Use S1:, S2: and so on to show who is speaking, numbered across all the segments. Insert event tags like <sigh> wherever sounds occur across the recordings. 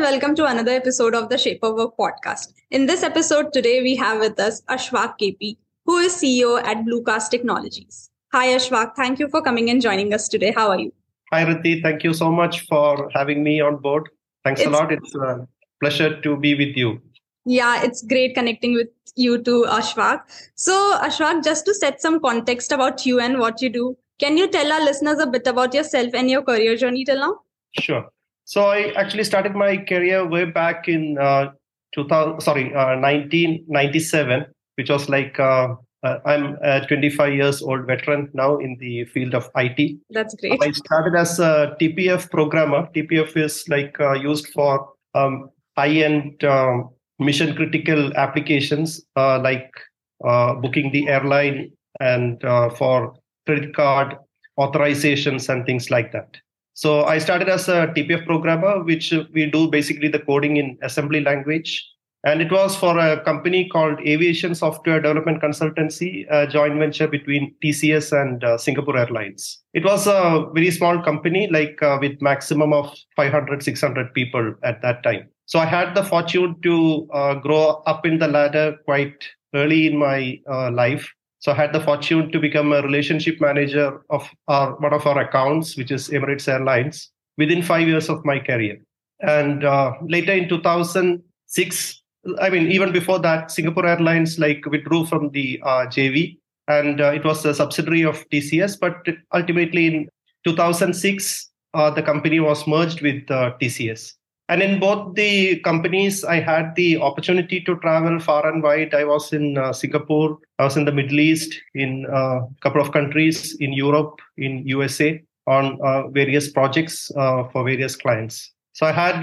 S1: And welcome to another episode of the Shape of Work podcast. In this episode today, we have with us Ashfaque KP, who is CEO at BlueCast Technologies. Hi Ashfaque, thank you for coming and joining us today. How are you?
S2: Hi Riddhi, thank you so much for having me on board. Thanks it's, a lot. It's a pleasure to be with you.
S1: Yeah, it's great connecting with you too, Ashfaque. So, Ashfaque, just to set some context about you and what you do, can you tell our listeners a bit about yourself and your career journey till now?
S2: Sure. So I actually started my career way back in uh, 2000, sorry, uh, 1997, which was like uh, uh, I'm a 25 years old veteran now in the field of IT.
S1: That's great.
S2: I started as a TPF programmer. TPF is like uh, used for um, high-end um, mission critical applications uh, like booking the airline and for credit card authorizations and things like that. So I started as a TPF programmer, which we do basically the coding in assembly language. And it was for a company called Aviation Software Development Consultancy, a joint venture between TCS and uh, Singapore Airlines. It was a very small company, like uh, with maximum of 500, 600 people at that time. So I had the fortune to uh, grow up in the ladder quite early in my uh, life. So I had the fortune to become a relationship manager of our, one of our accounts, which is Emirates Airlines, within five years of my career. And uh, later in 2006, I mean, even before that, Singapore Airlines like withdrew from the uh, JV, and uh, it was a subsidiary of TCS. But ultimately, in 2006, uh, the company was merged with uh, TCS. And in both the companies, I had the opportunity to travel far and wide. I was in uh, Singapore, I was in the Middle East, in a uh, couple of countries, in Europe, in USA, on uh, various projects uh, for various clients. So I had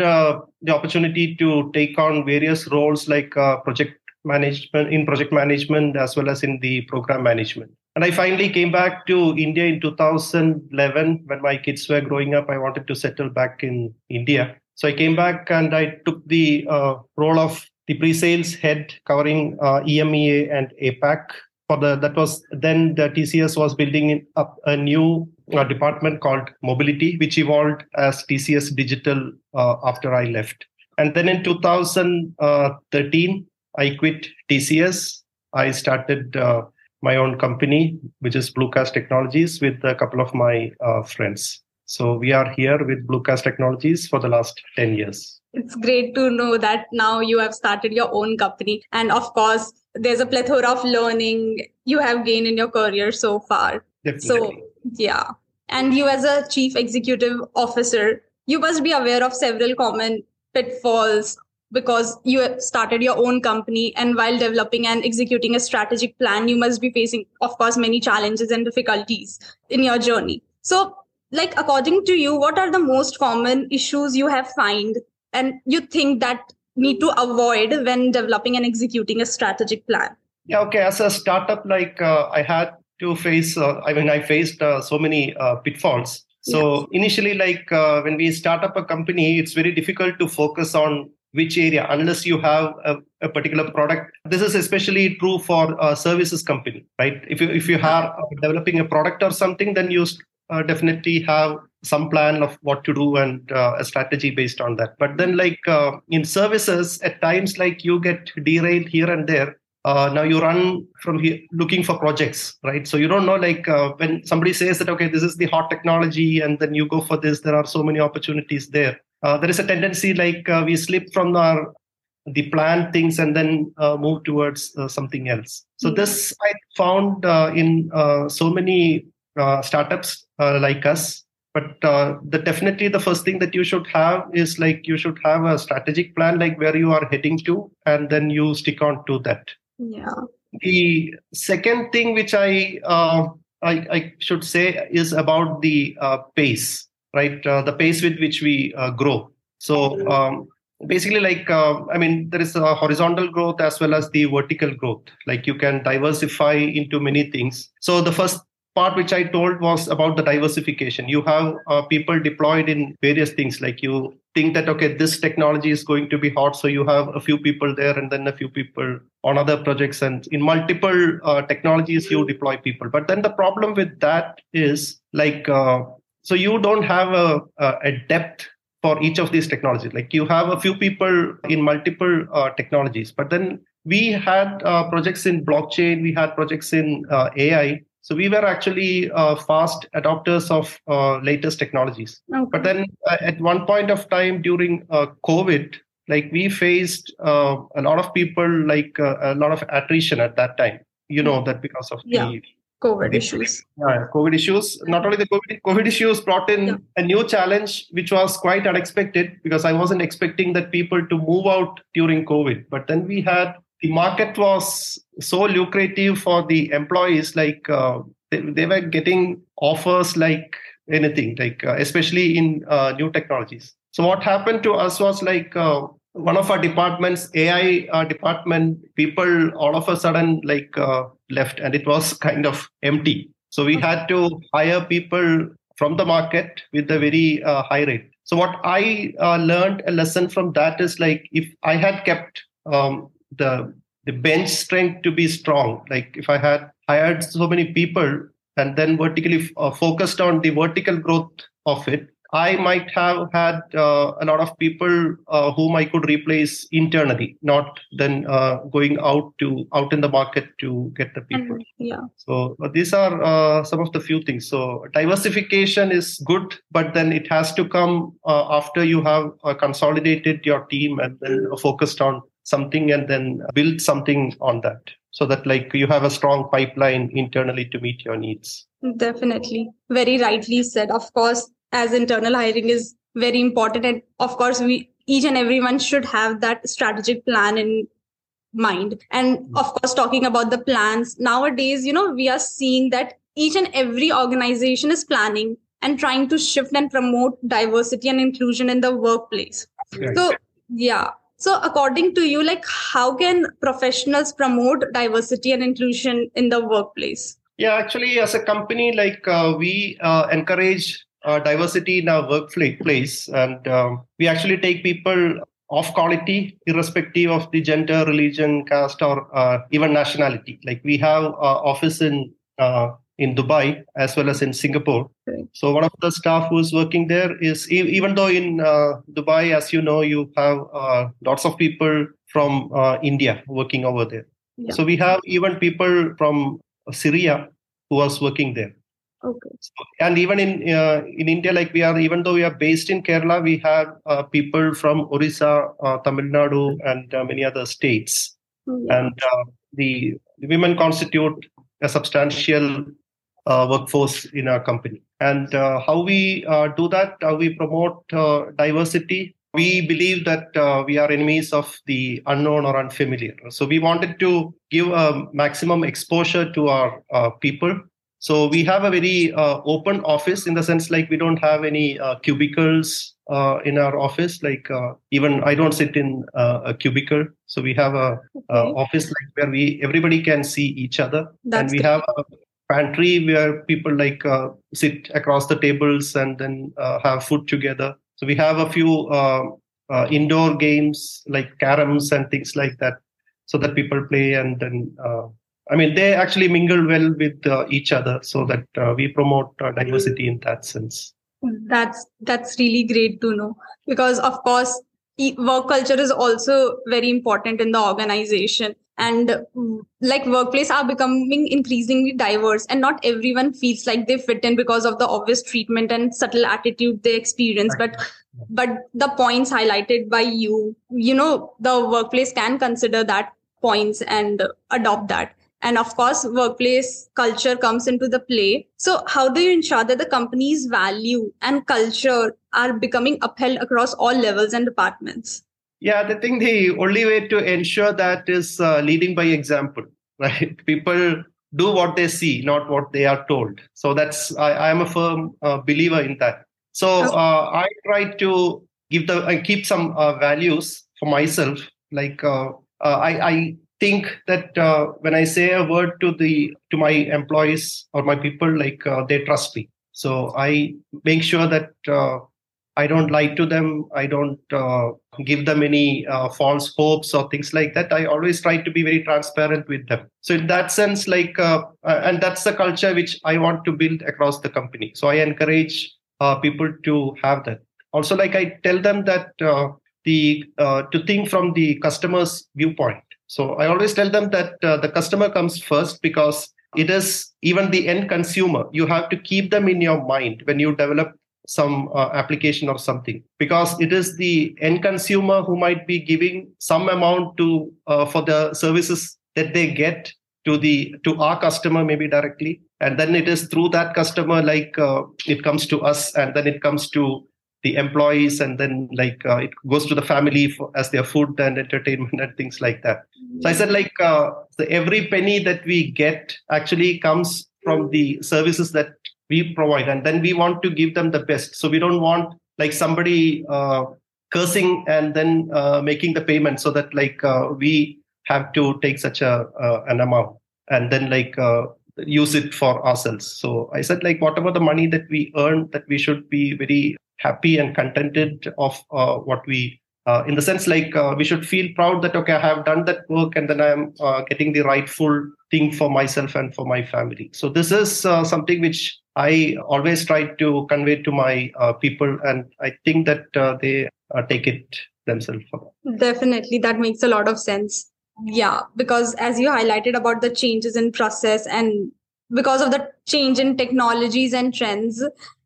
S2: the opportunity to take on various roles like project management, in project management, as well as in the program management. And I finally came back to India in 2011 when my kids were growing up. I wanted to settle back in India. So I came back and I took the uh, role of the pre-sales head covering uh, EMEA and APAC. For the that was then the TCS was building up a new uh, department called Mobility, which evolved as TCS Digital uh, after I left. And then in 2013, I quit TCS. I started uh, my own company, which is BlueCast Technologies, with a couple of my uh, friends. So we are here with BlueCast Technologies for the last 10 years.
S1: It's great to know that now you have started your own company. And of course, there's a plethora of learning you have gained in your career so far.
S2: Definitely.
S1: So, yeah. And you, as a chief executive officer, you must be aware of several common pitfalls because you started your own company and while developing and executing a strategic plan you must be facing of course many challenges and difficulties in your journey so like according to you what are the most common issues you have find and you think that need to avoid when developing and executing a strategic plan?
S2: Yeah okay. As a startup like uh, i had to face uh, i mean i faced uh, so many uh, pitfalls. So yes. initially like uh, when we start up a company it's very difficult to focus on which area unless you have a, a particular product. This is especially true for a services company right? If you if you are developing a product or something then you uh, definitely have some plan of what to do and uh, a strategy based on that. But then like uh, in services at times like you get derailed here and there. Uh, now you run from here looking for projects right? So you don't know like uh, when somebody says that okay this is the hot technology and then you go for this there are so many opportunities there. Uh, there is a tendency like we slip from our the planned things and then move towards something else. So mm-hmm. this i found in so many uh, startups uh, like us. But uh, the definitely the first thing that you should have is like you should have a strategic plan like where you are heading to and then you stick on to that.
S1: Yeah.
S2: The second thing which i uh, I, I, should say is about the uh, pace right? Uh, the pace with which we grow. So um, basically, like uh, I mean, there is a horizontal growth as well as the vertical growth. Like you can diversify into many things. So the first part which I told was about the diversification. You have uh, people deployed in various things. Like you think that okay, this technology is going to be hot, so you have a few people there, and then a few people on other projects, and in multiple uh, technologies you deploy people. But then the problem with that is like uh, so you don't have a, a depth for each of these technologies. Like you have a few people in multiple uh, technologies, but then we had uh, projects in blockchain, we had projects in uh, AI. So we were actually uh, fast adopters of uh, latest technologies. Okay. But then uh, at one point of time during COVID, like we faced a lot of people, like a lot of attrition at that time. You know that because of
S1: yeah. the COVID issues.
S2: Yeah, COVID issues. Not only the COVID, COVID issues brought in yeah. a new challenge, which was quite unexpected because I wasn't expecting that people to move out during COVID. But then we had the market was so lucrative for the employees, like uh, they, they, were getting offers like anything, like uh, especially in uh, new technologies. So what happened to us was like uh, one of our departments, AI uh, department, people all of a sudden like uh, left and it was <laughs> kind of empty. So we had to hire people from the market with a very high rate. So what I learned a lesson from that is like if I had kept um, the the bench strength to be strong, like if I had hired so many people and then vertically uh, focused on the vertical growth of it, I might have had uh, a lot of people uh, whom I could replace internally, not then uh, going out to out in the market to get the people.
S1: Yeah.
S2: So these are uh, some of the few things. So diversification is good, but then it has to come uh, after you have consolidated your team and then focused on something and then build something on that. So that like you have a strong pipeline internally to meet your needs.
S1: Definitely. Very rightly said. Of course as internal hiring is very important and of course we each and everyone should have that strategic plan in mind. And hmm. of course talking about the plans nowadays you know we are seeing that each and every organization is planning and trying to shift and promote diversity and inclusion in the workplace. Right. so yeah so according to you like how can professionals promote diversity and inclusion in the workplace
S2: yeah actually as a company like uh, we uh, encourage uh, diversity in our workplace, and um, we actually take people of quality, irrespective of the gender, religion, caste, or uh, even nationality. Like we have uh, office in uh, in Dubai as well as in Singapore. Okay. So one of the staff who's working there is even though in uh, Dubai, as you know, you have uh, lots of people from uh, India working over there. Yeah. So we have even people from Syria who was working there.
S1: Okay.
S2: And even in uh, in India, like we are, even though we are based in Kerala, we have uh, people from Orissa, uh, Tamil Nadu, and uh, many other states. Mm-hmm. And uh, the, women constitute a substantial workforce in our company. And how we do that, how we promote diversity. We believe that we are enemies of the unknown or unfamiliar. So we wanted to give a maximum exposure to our people so we have a very uh, open office in the sense like we don't have any uh, cubicles uh, in our office. Like uh, even I don't sit in uh, a cubicle. So we have a, okay. office like where we everybody can see each other, That's and we have a pantry where people like uh, sit across the tables and then have food together. So we have a few indoor games like caroms and things like that, so that people play and then I mean, they actually mingle well with uh, each other, so that uh, we promote uh, diversity in that sense.
S1: That's that's really great to know because, of course, work culture is also very important in the organization, and mm, like workplace are becoming increasingly diverse, and not everyone feels like they fit in because of the obvious treatment and subtle attitude they experience. Right. But but the points highlighted by you, you know, the workplace can consider that points and adopt that and of course workplace culture comes into the play so how do you ensure that the company's value and culture are becoming upheld across all levels and departments
S2: yeah i think the only way to ensure that is uh, leading by example <laughs> right people do what they see not what they are told so that's i, I am a firm uh, believer in that so uh, i try to give the and keep some uh, values for myself. Like uh, uh, I, I think that uh, when I say a word to the to my employees or my people, like uh, they trust me. So I make sure that uh, I don't lie to them. I don't uh, give them any uh, false hopes or things like that. I always try to be very transparent with them. So in that sense, like, uh, uh and that's the culture which I want to build across the company. So I encourage uh, people to have that. Also, like I tell them that uh, the to think from the customer's viewpoint. So I always tell them that the customer comes first because it is even the end consumer. You have to keep them in your mind when you develop some uh, application or something. Because it is the end consumer who might be giving some amount to uh, for the services that they get to the to our customer maybe directly. And then it is through that customer like uh, it comes to us and then it comes to the employees and then like uh, it goes to the family for, as their food and entertainment <laughs> and things like that. So i said like uh, every penny that we get actually comes from the services that we provide and then we want to give them the best. So we don't want like somebody uh, cursing and then uh, making the payment so that like uh, we have to take such a uh, an amount and then like uh, use it for ourselves. So i said like whatever the money that we earn that we should be very happy and contented of uh, what we uh, in the sense like uh, we should feel proud that okay i have done that work and then i'm uh, getting the rightful thing for myself and for my family. So this is uh, something which i always try to convey to my uh, people and i think that uh, they take it themselves
S1: definitely. That makes a lot of sense. Yeah. Because as you highlighted about the changes in process and because of the change in technologies and trends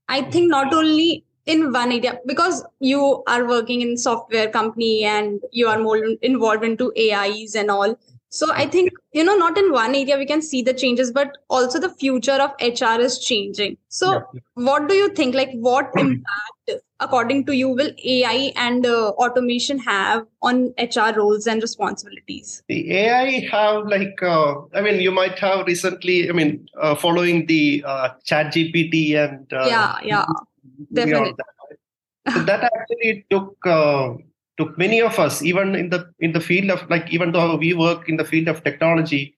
S1: i think not only in one area because you are working in software company and you are more involved into ais and all. So i think you know not in one area we can see the changes but also the future of hr is changing. So yeah. what do you think? Like what <clears throat> impact according to you will ai and uh, automation have on hr roles and responsibilities?
S2: The ai have like uh, i mean you might have recently i mean uh, following the uh, ChatGPT and
S1: uh, yeah yeah Definitely. <laughs>
S2: That. So that actually took uh, took many of us, even in the in the field of like, even though we work in the field of technology,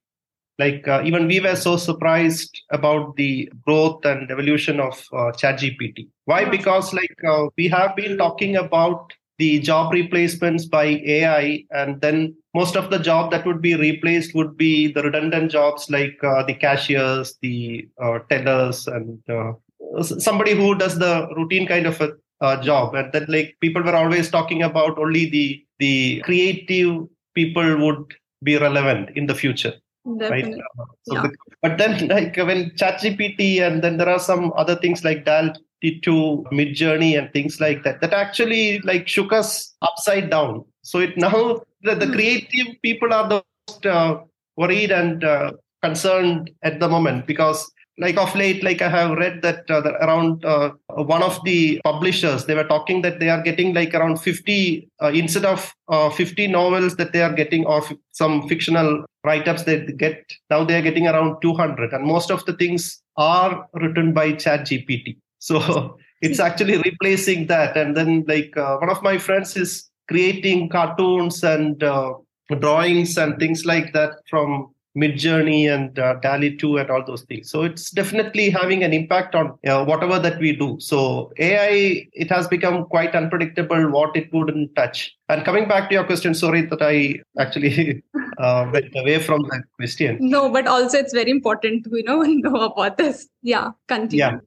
S2: like uh, even we were so surprised about the growth and evolution of uh, ChatGPT. Why? Because like uh, we have been talking about the job replacements by AI, and then most of the job that would be replaced would be the redundant jobs like uh, the cashiers, the uh, tellers, and uh, somebody who does the routine kind of a uh, job and that like people were always talking about only the the creative people would be relevant in the future
S1: Definitely. right uh, so
S2: yeah. the, but then <laughs> like when ChatGPT and then there are some other things like DALL-E 2 Midjourney and things like that that actually like shook us upside down so it <laughs> now the, the hmm. creative people are the most uh, worried and uh, concerned at the moment because like of late like i have read that, uh, that around uh, one of the publishers they were talking that they are getting like around 50 uh, instead of uh, 50 novels that they are getting or f- some fictional write-ups they get now they are getting around 200 and most of the things are written by ChatGPT <laughs> so it's actually replacing that. And then like uh, one of my friends is creating cartoons and uh, drawings and things like that from Midjourney and uh, DALL-E 2 and all those things. So it's definitely having an impact on uh, whatever that we do. So AI, it has become quite unpredictable what it wouldn't touch. And coming back to your question, sorry that I actually <laughs> uh, went away from that question.
S1: No, but also it's very important to you know <laughs> know about this. Yeah, continue.
S2: Yeah,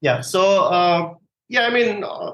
S2: yeah. So uh, yeah, I mean uh,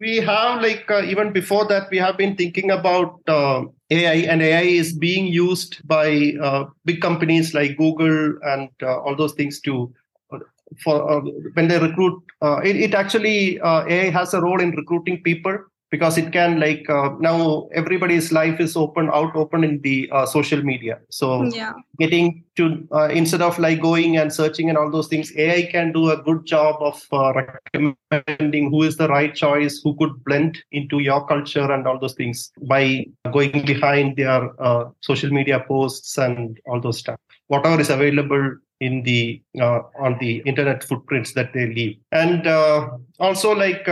S2: we have like uh, even before that we have been thinking about uh, ai and ai is being used by uh, big companies like google and uh, all those things to uh, for uh, when they recruit it, it, actually ai has a role in recruiting people because it can like uh, now everybody's life is open out open in the uh, social media. So
S1: yeah.
S2: getting to uh, instead of like going and searching and all those things ai can do a good job of uh, recommending who is the right choice who could blend into your culture and all those things by going behind their uh, social media posts and all those stuff. Whatever is available in the uh, on the internet footprints that they leave. And also like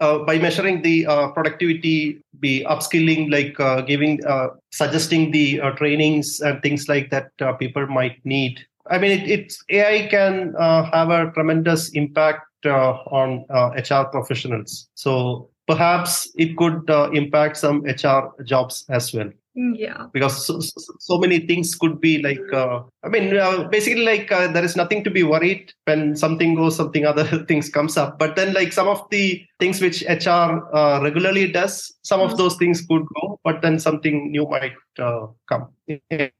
S2: uh, by measuring the uh, productivity, be upskilling, like uh, giving, uh, suggesting the uh, trainings and things like that uh, people might need. I mean, it, it's AI can have a tremendous impact on HR professionals. So perhaps it could impact some HR jobs as well
S1: yeah.
S2: Because so, so, many things could be like uh, i mean uh, basically like uh, there is nothing to be worried when something goes something other <laughs> things comes up. But then like some of the things which hr uh, regularly does some of mm-hmm. those things could go but then something new might uh, come.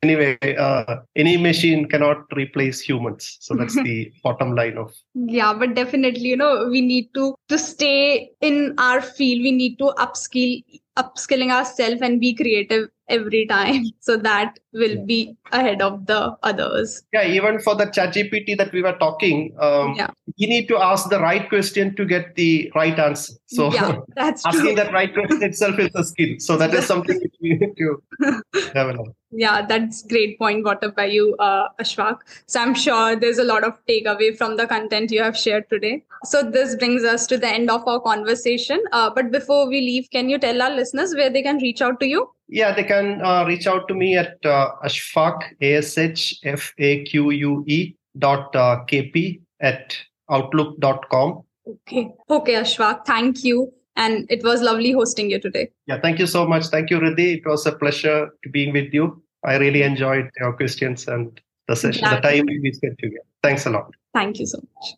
S2: Anyway uh, any machine cannot replace humans. So that's <laughs> the bottom line of
S1: yeah but definitely you know we need to to stay in our field. We need to upskill upskilling ourselves and be creative every time. <laughs> So that will be ahead of the others.
S2: Yeah even for the ChatGPT that we were talking um, yeah. you need to ask the right question to get the right answer. So
S1: yeah, <laughs> that's
S2: asking
S1: true.
S2: that right question itself is a skill. So that is <laughs> something we need to develop
S1: yeah that's great point brought up by you uh, Ashfaque so i'm sure there's a lot of takeaway from the content you have shared today. So this brings us to the end of our conversation. Uh, but before we leave can you tell our listeners where they can reach out to you?
S2: Yeah they can uh, reach out to me at uh, ashfaque a-s-h-f-a-q-u-e dot uh, kp at outlook.com
S1: okay. Okay Ashfaque thank you and it was lovely hosting you today.
S2: Yeah, thank you so much. Thank you, Riddhi. It was a pleasure to being with you. I really enjoyed your questions and the session, the time we spent together. Thanks a lot.
S1: Thank you so much.